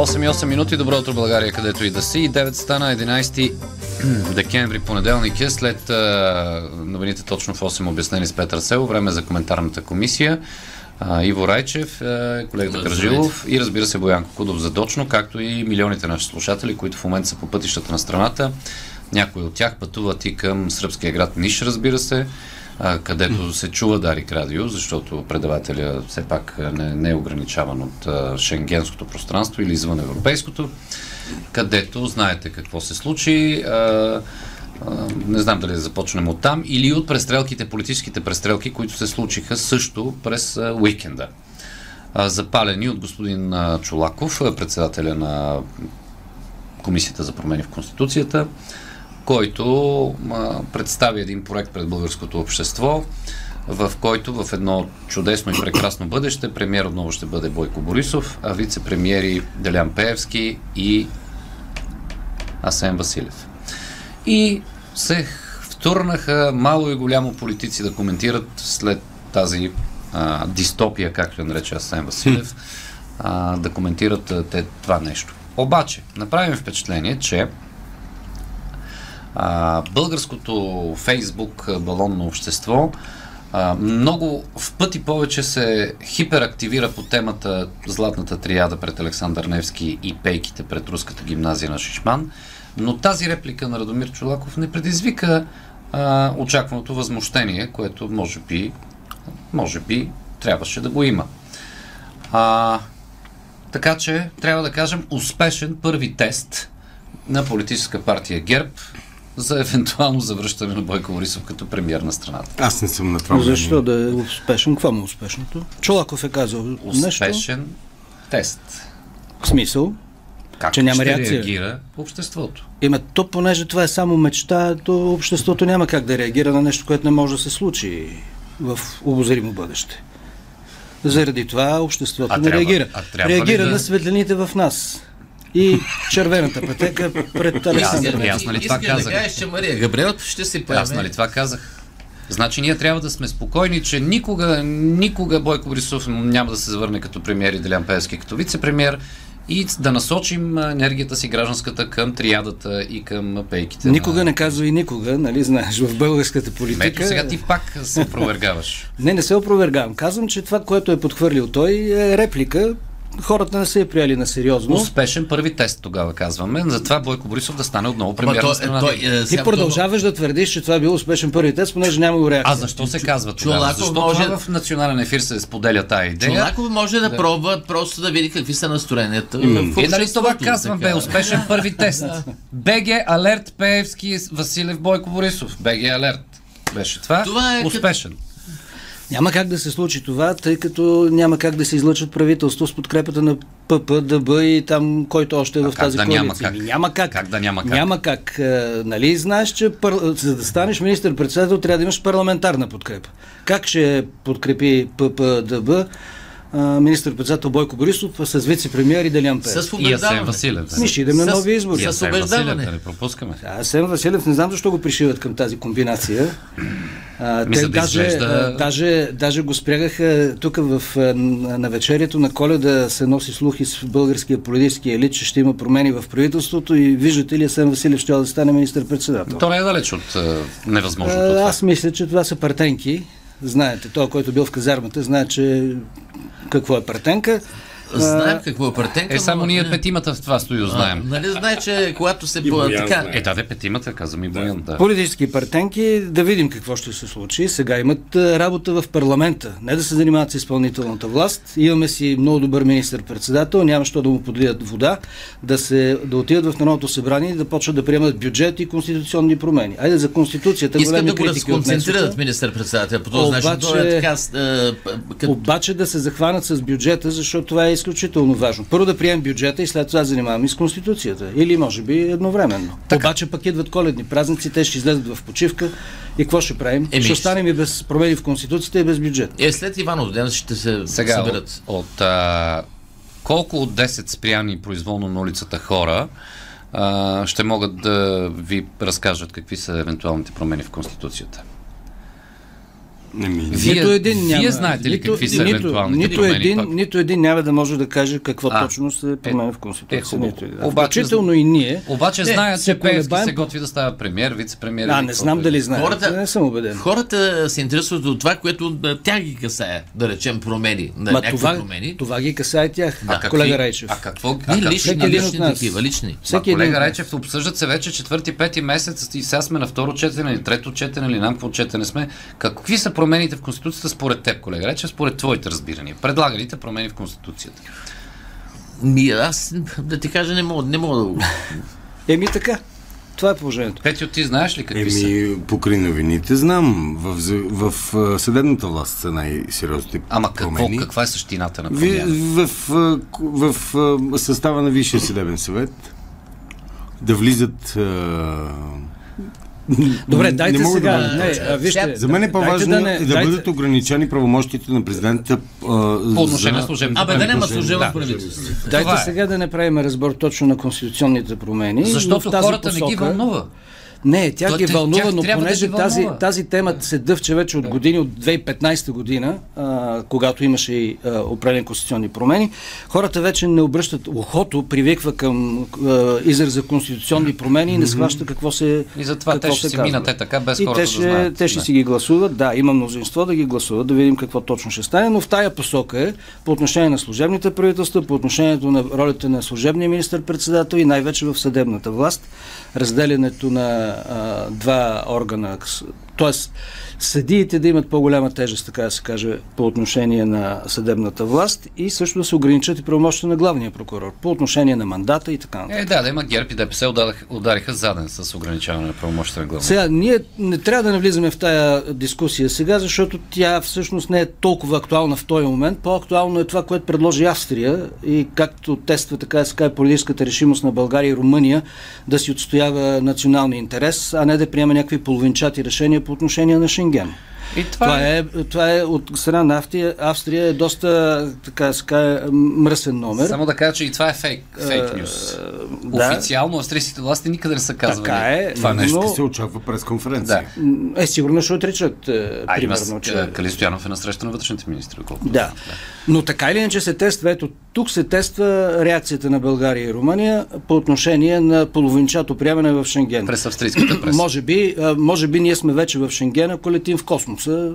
8 минути, добро утро България, където и да си. 9 стана 11 декември, понеделник е, след новините точно в 8 обяснени с Петър Село, време за коментарната комисия. Иво Райчев, а, колегата Кържилов и разбира се Боянко Кудов задочно, както и милионите наши слушатели, които в момента са по пътищата на страната. Някои от тях пътуват и към сръбския град Ниш, разбира се, а, където се чува Дарик Радио, защото предавателя все пак не, не е ограничаван от а, шенгенското пространство или извън европейското, където знаете какво се случи. А, не знам дали да започнем от там, или от престрелките, политическите престрелки, които се случиха също през уикенда. Запалени от господин Чулаков, председателя на Комисията за промени в Конституцията, който представи един проект пред българското общество, в който в едно чудесно и прекрасно бъдеще премьер отново ще бъде Бойко Борисов, а вице-премьери Делян Пеевски и Асен Василев. И се втурнаха мало и голямо политици да коментират след тази а, дистопия, както я нарече Асен Василев, а, да коментират а, те това нещо. Обаче, направим впечатление, че а, българското фейсбук балонно общество а, много в пъти повече се хиперактивира по темата Златната триада пред Александър Невски и пейките пред Руската гимназия на Шишман, но тази реплика на Радомир Чулаков не предизвика а, очакваното възмущение, което може би, може би трябваше да го има. А, така че, трябва да кажем, успешен първи тест на политическа партия ГЕРБ за евентуално завръщане на Бойко Борисов като премьер на страната. Аз не съм на това. Защо да е успешен? Какво му е успешното? Чолаков е казал успешен нещо. Успешен тест. В смисъл? Как че няма ще реакция. реагира обществото? Има то, понеже това е само мечта, то обществото няма как да реагира на нещо, което не може да се случи в обозримо бъдеще. Заради това обществото А не трябва- реагира. а трябва ли реагира да- на светлините в нас. И червената пътека пред Александър Невски. ясно. нали това Искаш да казах? кажеш, че Мария Габриел ще се появи. Аз нали това казах? Значи ние трябва да сме спокойни, че никога, никога Бойко Борисов няма да се завърне като премьер и Делян Пеевски като вице-премьер и да насочим енергията си гражданската към триадата и към пейките. Никога на... не казва и никога, нали знаеш, в българската политика. Ето сега ти пак се опровергаваш. Не, не се опровергавам. Казвам, че това, което е подхвърлил той, е реплика. Хората не са я приели на сериозно. Успешен първи тест тогава казваме. Затова Бойко Борисов да стане отново Ама премьер на страната. той, е, Ти продължаваш да твърдиш, че това е бил успешен първи тест, понеже няма реакция. А защо се казва тогава? Чолаков Защо може- това в национален ефир се споделя тая идея? Чолаков може да, пробва просто да види какви са настроенията. в И нали това казвам, бе, успешен първи тест. БГ Алерт Пеевски Василев Бойко Борисов. БГ Алерт. Беше това. Това е успешен. Няма как да се случи това, тъй като няма как да се излъчат правителство с подкрепата на ПП, ДБ и там, който още е в тази да няма коалиция. как? Ми Няма как. Как да няма как? Няма как. Е, Нали знаеш, че пар... за да станеш министър-председател трябва да имаш парламентарна подкрепа. Как ще подкрепи ПП, ДБ а, министър-председател Бойко Борисов с вице-премьер и Делян Пеев? С И Асен. Василев. Ми ще идем на С- нови избори. С Асен убеждаване. Да не пропускаме. А Асен Василев не знам защо го пришиват към тази комбинация. А, за да даже, изглежда- а, даже, даже го спрягаха тук в, на вечерието на коледа се носи слухи с българския политически елит, че ще има промени в правителството и виждате ли Асен Василев ще да стане министър-председател. То не е далеч от невъзможното аз мисля, че това са партенки. Знаете, той, който бил в казармата, знае, че какво е партенка. Знаем какво е претенка. Е, само но- ние петимата в това студио знаем. Нали знае, че когато се И. Боян така... Е, да, де петимата, каза ми Боян. Да. Политически партенки, да видим какво ще се случи. Сега имат а, работа в парламента, не да се занимават с изпълнителната власт. Имаме си много добър министр-председател, няма що да му подлият вода, да, се, да отидат в Народното събрание и да почват да приемат бюджет и конституционни промени. Айде за Конституцията Искат големи да го разконцентрират отнесоха. министър-председателя. По този начин е Обаче- така... с- е, п- като- Обаче да се захванат с бюджета, защото това е изключително важно. Първо да приемем бюджета и след това занимаваме и с Конституцията. Или може би едновременно. Така. Обаче пък идват коледни празници, те ще излезат в почивка и какво ще правим? Еми, ще останем и без промени в Конституцията и без бюджет. Е, след Иванов ден ще се Сега, съберат. от, от а, колко от 10 спряни произволно на улицата хора а, ще могат да ви разкажат какви са евентуалните промени в Конституцията? Еми, Вие- нито един вие няма. знаете ли нито, какви са нито, евентуалните нито промени един, пак? нито един няма да може да каже какво А, точно се променя в Конституцията. нито един. Обаче- Включително и ние. Обаче Не, знаят, че Пеевски колебаем се готви да става премьер, вице-премьер. А, или не знам е. дали знаят. Хората- Не съм убеден. Хората се интересуват от това, което а, тях ги касае, да речем промени, на Ма някакви това, промени. това ги касае тях, А какви- колега Райчев. А какво? А, лични, лични такива, лични. Всеки колега. Райчев, обсъждат се вече четвърти, пети месец и сега сме на второ четене или трето четене или нам какво четене сме. Какви са промените в Конституцията според теб, колега Райчев, според твоите разбирания? Предлаганите промени в Конституцията. Ми, аз да ти кажа, не мога, не мога да го... Еми така. Това е положението. Петио, ти знаеш ли какви са? Еми, покрай новините знам. В, в, а, съдебната власт са най-сериозните Ама какво, промени. каква е същината на промяна? в, в, в, в състава на Висшия съдебен съвет да влизат... Добре, не дайте мога сега. да не, а, вижте, За мен е по-важно да, не- да дайте- бъдат ограничени правомощите на президента а, По отношение на за... служебните Абе, да няма служебно Да. правителство. Дайте е. сега да не правим разбор точно на конституционните промени. Защото хората не ги вълнува. Не, тя То- ги те- вълнува, но да понеже ги тази, тази тема се дъвче вече от години, от 2015 година, а, когато имаше и а, определени конституционни промени, хората вече не обръщат ухото, привиква към а, израза конституционни промени и не схваща какво се И затова какво те ще се си казва. минат е така, без и хората те да ще, знаят. Те ще Да. си ги гласуват, да, има мнозинство да ги гласуват, да видим какво точно ще стане, но в тая посока е по отношение на служебните правителства, по отношението на ролята на служебния министр-председател и най-вече в съдебната власт, разделянето на а, два органа, т.е. съдиите да имат по-голяма тежест, така да се каже, по отношение на съдебната власт и също да се ограничат и правомощите на главния прокурор по отношение на мандата и така нататък. Е, да, да има ГЕРБ и ДПС удариха, удариха заден с ограничаване на правомощите на главния. Сега, ние не трябва да навлизаме в тая дискусия сега, защото тя всъщност не е толкова актуална в този момент. По-актуално е това, което предложи Австрия и както тества така да се каже политическата решимост на България и Румъния да си отстоява националния интерес, а не да приема някакви половинчати решения по отношение на Шенген. И това, Това е, това е от страна на Австрия. Австрия е доста, така да каже, мръсен номер. Само да кажа, че и това е фейк, фейк нюс. да. Официално австрийските власти никъде не са казвали Така е, това но- нещо. Се очаква през конференция. Да. Е, сигурно ще отричат, е, А примерно, че... че... Кали Стоянов е на среща на вътрешните министри, колкото. Да. Но така или иначе се тества, ето тук се тества реакцията на България и Румъния по отношение на половинчато приемане в Шенген. През австрийската преса. Може би, може би ние сме вече в Шенген, ако летим в космоса,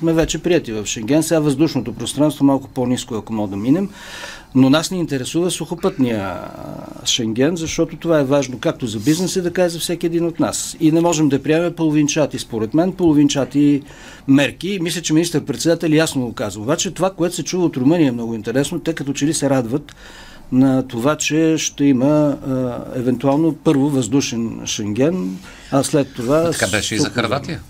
сме вече прияти в Шенген. Сега въздушното пространство малко по-низко, ако мога да минем. Но нас ни интересува сухопътния а, Шенген, защото това е важно както за бизнеса, така и за всеки един от нас. И не можем да приемем половинчати, според мен, половинчати мерки. И Мисля, че министър-председател ясно го казва. Обаче това, което се чува от Румъния е много интересно. Те като че ли се радват на това, че ще има а, евентуално първо въздушен Шенген, а след това... Така беше и за сухоземен.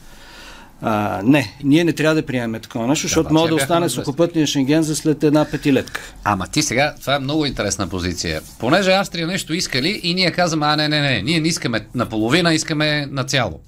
А, не, ние не трябва да приемем такова нещо, защото обаче може да остане известни. сухопътния Шенген за след една петилетка. Ама ти сега, това е много интересна позиция. Понеже Австрия нещо искали и ние казваме, а не, не, не, ние не искаме наполовина, искаме на цяло.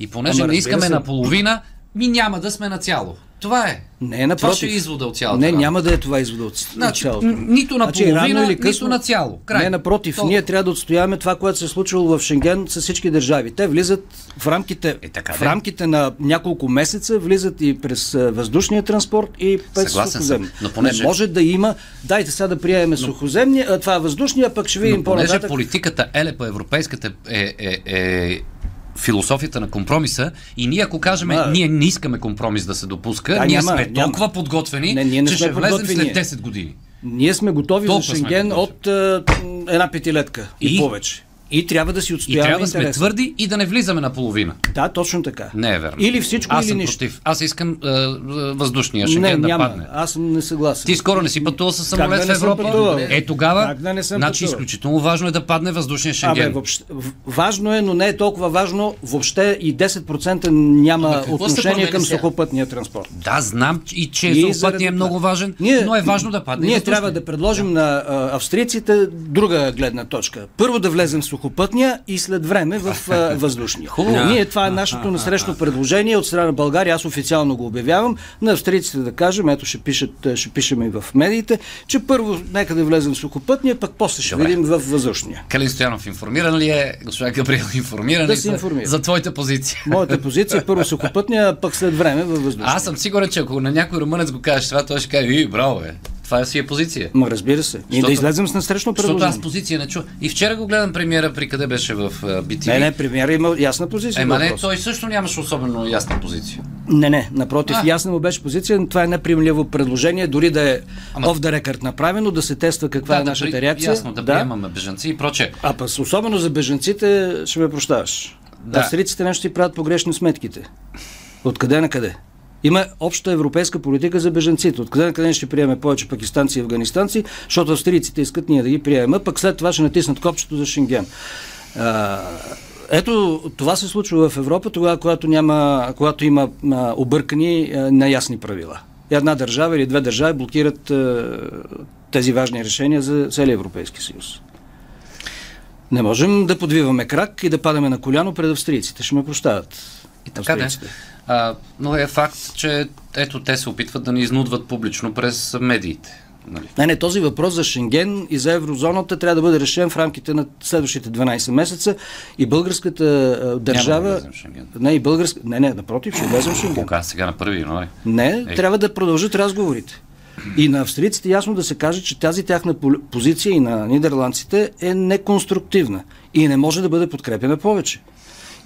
И понеже Ама, не искаме се. наполовина, ми няма да сме на цяло. Това е. Не, напротив. Това ще е извода от цялата Не, няма да е това извода от, Значи, цялото. нито наполовина, нито на цяло. Край. Не, напротив, Толкова. ние трябва да отстояваме това, което се е случило в Шенген с всички държави. Те влизат в рамките, Е, така в де. рамките на няколко месеца, влизат и през въздушния транспорт и през сухоземния. но понеже- Не може да има, дайте сега да приемем сухоземния, а това е въздушния, пък ще видим Но понеже по-нататък. политиката еле по европейската е, е, е философията на компромиса и ние ако кажем, Ма- ние не искаме компромис да се допуска, Да, ние няма, сме няма. толкова подготвени, Не, ние не че сме ще влезем след 10 години. Ние сме готови за Толкова сме Шенген от а, една петилетка и, И? повече. И трябва да си И отстояваме трябва да сме интереса. твърди и да не влизаме на половина. Да, точно така. Не е верно. Или всичко, Аз или съм нищо. против. Аз искам е, е, въздушния Шенген не, да няма. падне. Аз съм не съгласен. Ти скоро не си пътувал с Как самолет да в Европа? пътувал? Е, тогава, Как да не съм значи пътувал? изключително важно е да падне въздушния Шенген. Абе, въобще, важно е, но не е толкова важно. Въобще и 10% няма отношение към сухопътния транспорт. Да, знам и че И сухопътният заради е много важен, но е важно да падне и Ние трябва да предложим на австрийците друга гледна точка. Първо да влезем в сухопътния и след време в въздушния. Ние това е нашето насрещно предложение от страна на България. Аз официално го обявявам. На австрийците да кажем, ето ще, пишат, ще пишем и в медиите, че първо нека да влезем в сухопътния, пък после ще Добре. видим в въздушния. Калин Стоянов информиран ли е? Госпожа Габриел информиран Да ли се информира. за твоята позиция? Моята позиция е първо сухопътния, пък след време във въздушния. Аз съм сигурен, че ако на някой румънец го кажеш това, той ще каже, и, браво, бе. Това си е позиция. Ма разбира се. И да излезем с насрещно Защото аз предложение. позиция не чу. И вчера го гледам премиера при къде беше в BTV. Не, не, премиера има ясна позиция. Ема не, той също нямаше особено ясна позиция. Не, не, напротив, А. ясна му беше позиция, но това е неприемливо предложение, дори да е Ама- off the record направено, да се тества каква е да нашата при- реакция. Ясно, да, приемаме бежанци и проче. А пък особено за беженците ще ме прощаваш. Да. Да. Австрийците нещо си правят погрешни сметките. Откъде на къде? Има обща европейска политика за беженците. Откъде на къде ще приеме повече пакистанци и афганистанци, защото австрийците искат ние да ги приемем, пък след това ще натиснат копчето за Шенген. Ето, това се случва в Европа, тогава, когато, няма, когато има объркани, неясни правила. Една държава или две държави блокират тези важни решения за целия Европейски съюз. Не можем да подвиваме крак и да падаме на коляно пред австрийците. Ще ме прощават. И така да. А, но е факт, че ето те се опитват да ни изнудват публично през медиите. Нали? Не, не, този въпрос за Шенген и за еврозоната трябва да бъде решен в рамките на следващите 12 месеца и българската а, държава... в Шенген. не, и българска... не, не, напротив, ще влезем Шенген. Кога? Сега на 1 януари. Не, Ей. трябва да продължат разговорите. И на австрийците ясно да се каже, че тази тяхна позиция и на нидерландците е неконструктивна и не може да бъде подкрепена повече.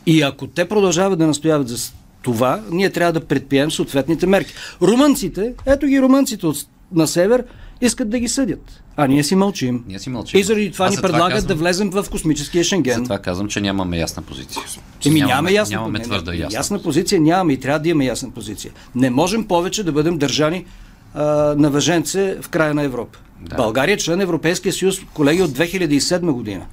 И ако те продължават да настояват за това, ние трябва да предприемем съответните мерки. Румънците, ето ги румънците от, на север, искат да ги съдят. А ние си мълчим. Ние си мълчим. И заради това Аз ни затова предлагат казвам- да влезем в космическия Шенген. Затова казвам, че нямаме ясна позиция. Еми Нямаме- нямаме ясна, Нямаме твърда ясна. ясна позиция. Нямаме и трябва да имаме ясна позиция. Не можем повече да бъдем държани на въженце в края на Европа. Да. България е член Европейския съюз, колеги, от 2007 година.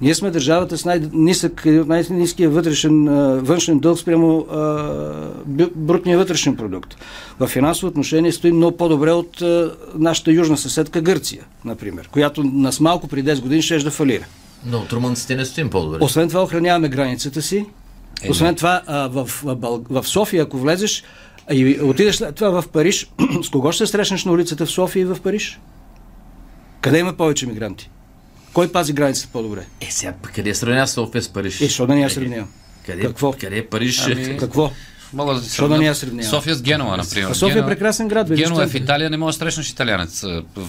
Ние сме държавата с най-нисък, най-ниския вътрешен, външен дълг спрямо а, брутния вътрешен продукт. В финансово отношение стоим много по-добре от а, нашата южна съседка Гърция, например, която нас малко при 10 години ще да фалира. Но от румънците не стоим по-добре. Освен това охраняваме границата си. Е, Освен това, а, в, в, в София, ако влезеш и отидеш това в Париж, с кого ще се срещнеш на улицата в София и в Париж? Къде има повече мигранти? Кой пази границата по-добре? Е, сега къде сравнява София с Париж? Е, защо да не я сравнявам? Къде, Какво? Къде е Париж? Ами, Какво? Мога да ти Защо да не я сравнявам? София с Генова, например. А София е прекрасен град, бе, Генова е в. Италия, не можеш да срещнеш италианец а, в-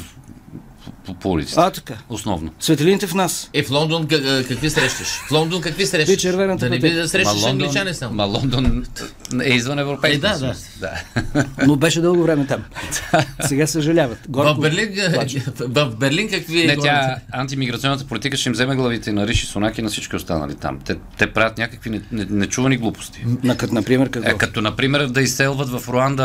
по, по улиците. А, така. Основно. Светлините в нас. Е, в Лондон как- какви срещаш? В Лондон какви срещаш? И червената Да не би да срещаш англичани само. ма Лондон е извън Европейския Е, да, да. да. Но беше дълго време там. Сега съжаляват. В Горко Берлин, плаче. в Берлин какви Не, тя антимиграционната политика ще им вземе главите на Риши Сунак и на всички останали там. Те, те правят някакви не- не- нечувани глупости. На, като, например, какво? Е, като, например, да изселват в Руанда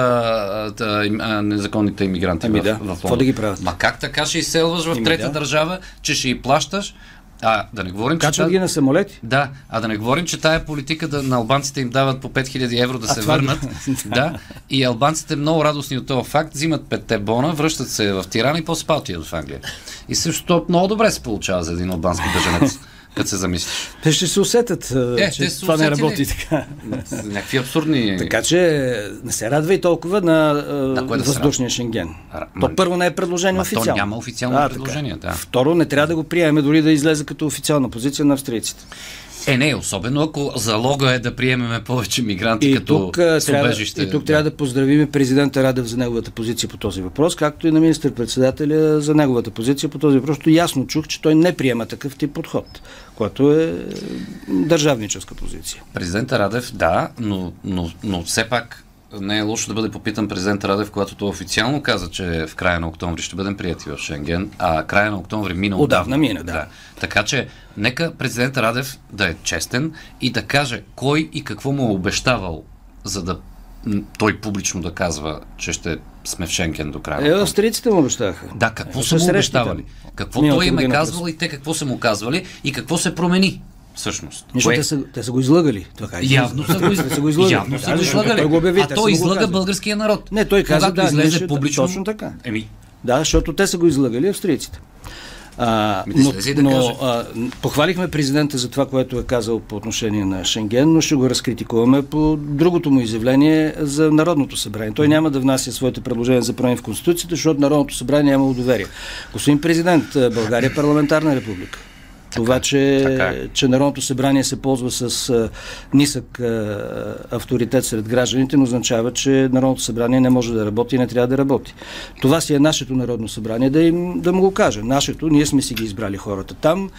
а, а, незаконните иммигранти Ами в, да, в Лондон. какво да ги правят? Ма как така ще изселваш в трета да. държава, че ще и плащаш? А, да не говорим, че... Качват ги на самолети. Да, а да не говорим, че тая политика да, на албанците им дават по 5000 евро да А се това върнат. да. да, и албанците много радостни от този факт, взимат петте бона, връщат се в Тирана и после отиват в Англия. И също много добре се получава за един албански беженец, като се замислиш. Те ще се усетят, Е, че те това не усетили. работи така. Някакви абсурдни... Така че не се радва и толкова на, На да се въздушния Шенген. Ра- То първо не е предложение Ма то официално. няма официално така. предложение, да. Второ, не трябва да го приемем дори да излезе като официална позиция на австрийците. Е, не, особено ако залога е да приемеме повече мигранти И като тук, трябва, убежище. и тук трябва да поздравим президента Радев за неговата позиция по този въпрос, както и на министър-председателя за неговата позиция по този въпрос. Ясно чух, че той не приема такъв тип подход, което е държавническа позиция. Президента Радев, да, но, но, но все пак не е лошо да бъде попитан президента Радев, когато той официално каза, че в края на октомври ще бъдем прияти в Шенген, а края на октомври мина Отдавна мина, да. Така че, нека президент Радев да е честен и да каже кой и какво му е обещавал, за да той публично да казва, че ще сме в Шенген до края Е, австрийците му обещаха. Да, какво Ще са му обещавали? Какво Миналата той им е казвал и те какво са му казвали и какво се промени всъщност? Кое- те са, те са го излъгали. Така, Явно са го, из... Те са го излъгали. Явно са го защото излагали. той го обяви, а той излага българския народ. Не, той каза, Когато да, излезе публично. точно така. Еми, Да, защото те са го излъгали австрийците. А, Ми да но но а, похвалихме президента за това, което е казал по отношение на Шенген, но ще го разкритикуваме по другото му изявление за Народното събрание. Той няма да внася своите предложения за промени в Конституцията, защото Народното събрание няма доверие. Господин президент, България е парламентарна република. Това, че, така е. че Народното събрание се ползва с а, нисък а, авторитет сред гражданите, не означава, че Народното събрание не може да работи и не трябва да работи. Това си е нашето Народно събрание, да, им, да му го кажа. Нашето, ние сме си ги избрали хората там,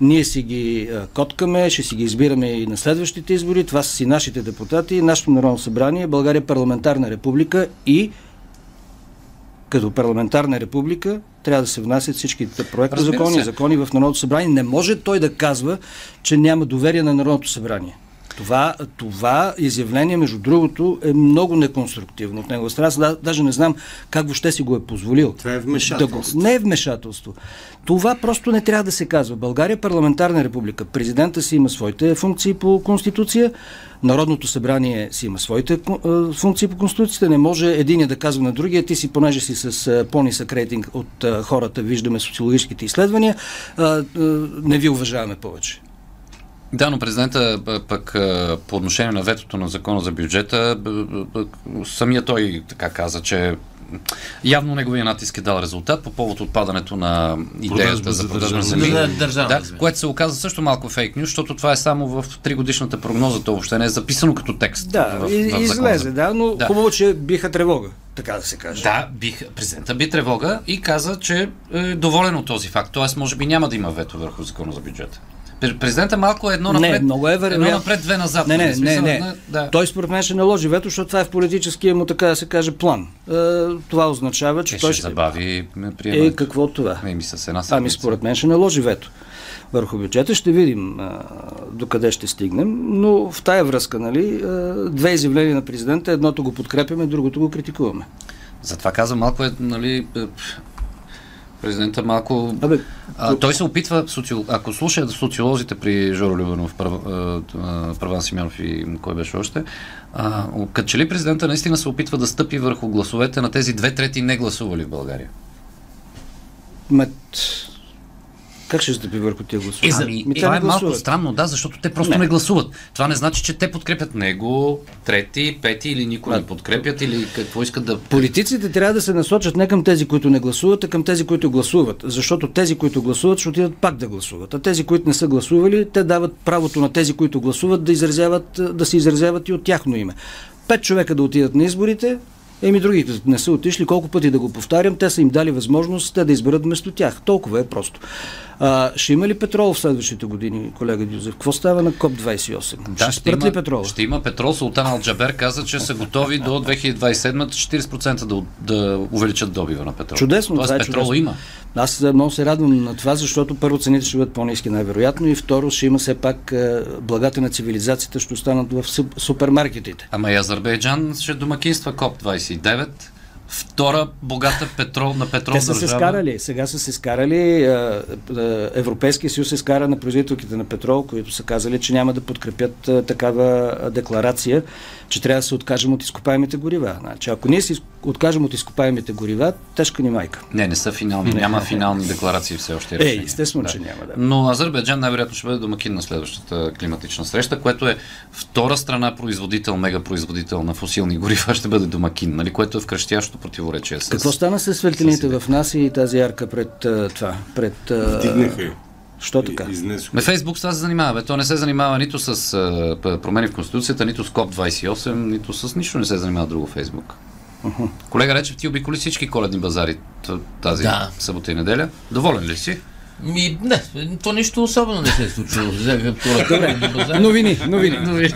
ние си ги а, коткаме, ще си ги избираме и на следващите избори. Това са си нашите депутати, нашето Народно събрание. България е парламентарна република и като парламентарна република трябва да се внасят всичките проекти закони, закони в Народното събрание. Не може той да казва, че няма доверие на Народното събрание. Това, това изявление, между другото, е много неконструктивно от него страна. Да- даже не знам как въобще си го е позволил. Това е Да го, вмешателство. не е вмешателство. Това просто не трябва да се казва. България е парламентарна република. Президента си има своите функции по Конституция, Народното събрание си има своите е, функции по Конституцията. Не може един да казва на другия, ти си, понеже си с е, по-нисък рейтинг от е, хората, виждаме социологическите изследвания, не ви уважаваме повече. Да, но президента пък по отношение на ветото на закона за бюджета, самия той така каза, че явно неговия натиск е дал резултат по повод отпадането на идеята Продажба за продажба на земи. Да, което се оказа също малко фейк нюз, защото това е само в тригодишната прогноза, то въобще не е записано като текст. Да, в, и, в излезе, да, но Да. хубаво, че биха тревога, така да се каже. Да, бих, президента би тревога и каза, че е доволен от този факт. Тоест, може би няма да има вето върху закона за бюджета. Пр- Президента малко е едно Не, напред, много е едно вероятно. напред, две назад. Не, не, нали? не, не. на- Да. Той според мен ще наложи вето, защото това е в политическия му, така да се каже, план. Е, това означава, че Че той ще забави м, Е, какво това? Еми с една Ами според мен ще наложи вето върху бюджета. Ще видим а, докъде ще стигнем, но в тая връзка, нали, а, две изявления на президента, едното го подкрепяме, другото го критикуваме. Затова казвам малко е, нали, е, президента малко... Абе, А, той се опитва, социол... ако слуша социолозите при Жоро Любенов, Прав... Праван Симеонов и кой беше още, а, като че ли президента наистина се опитва да стъпи върху гласовете на тези две трети не гласували в България? мет... Как ще стъпи върху тия гласове? Е, за- Ами, Ми това е малко странно, да, защото те просто не. Не. гласуват. Това не значи, че те подкрепят него, трети, пети или никой не подкрепят или какво искат да... Политиците трябва да се насочат не към тези, които не гласуват, а към тези, които гласуват. Защото тези, които гласуват, ще отидат пак да гласуват. А тези, които не са гласували, те дават правото на тези, които гласуват, да, изразяват, да се изразяват и от тяхно име. Пет човека да отидат на изборите, еми другите не са отишли, колко пъти да го повтарям, те са им дали възможност те да изберат вместо тях. Толкова е просто. А, ще има ли петрол в следващите години, колега Дюзев? Какво става на КОП-28? ще спрат ли петрола? ще има петрол. Султан Алджабер каза, че са готови до 2027 40% да, да увеличат добива на петрол. Чудесно, Тоест това е петрол чудесно. има. Аз е, много се радвам на това, защото първо цените ще бъдат по-низки най-вероятно и второ ще има все пак е, благата на цивилизацията ще останат в суп- супермаркетите. Ама и Азербайджан ще домакинства КОП-29. Втора богата петрол на петрол Те са се държава. скарали, сега са се скарали, е, е, Европейския съюз се скара на производителките на петрол, които са казали, че няма да подкрепят е, такава е, декларация, че трябва да се откажем от изкопаемите горива. Значи, ако ние се откажем от изкопаемите горива, тежка ни майка. Не, не са финални. Няма финални декларации все още. Е, решения. естествено, че няма, да. Но Азербайджан най-вероятно ще бъде домакин на следващата климатична среща, което е втора страна производител, мегапроизводител на фосилни горива, ще бъде домакин, нали, което е в кръщящо противоречие с... Какво стана с светлините в нас и тази ярка пред а, това? Пред, а, Вдигнаха. Що така? Изнесоха. Ме Фейсбук с това се занимава. Бе. То не се занимава нито с а, промени в Конституцията, нито с КОП-28, нито с нищо не се занимава друго Фейсбук. Колега Речев, ти обиколи всички коледни базари тази Да. събота и неделя. Доволен ли си? Ми, не, то нищо особено не се е случило. Тура. Новини, новини. Новини.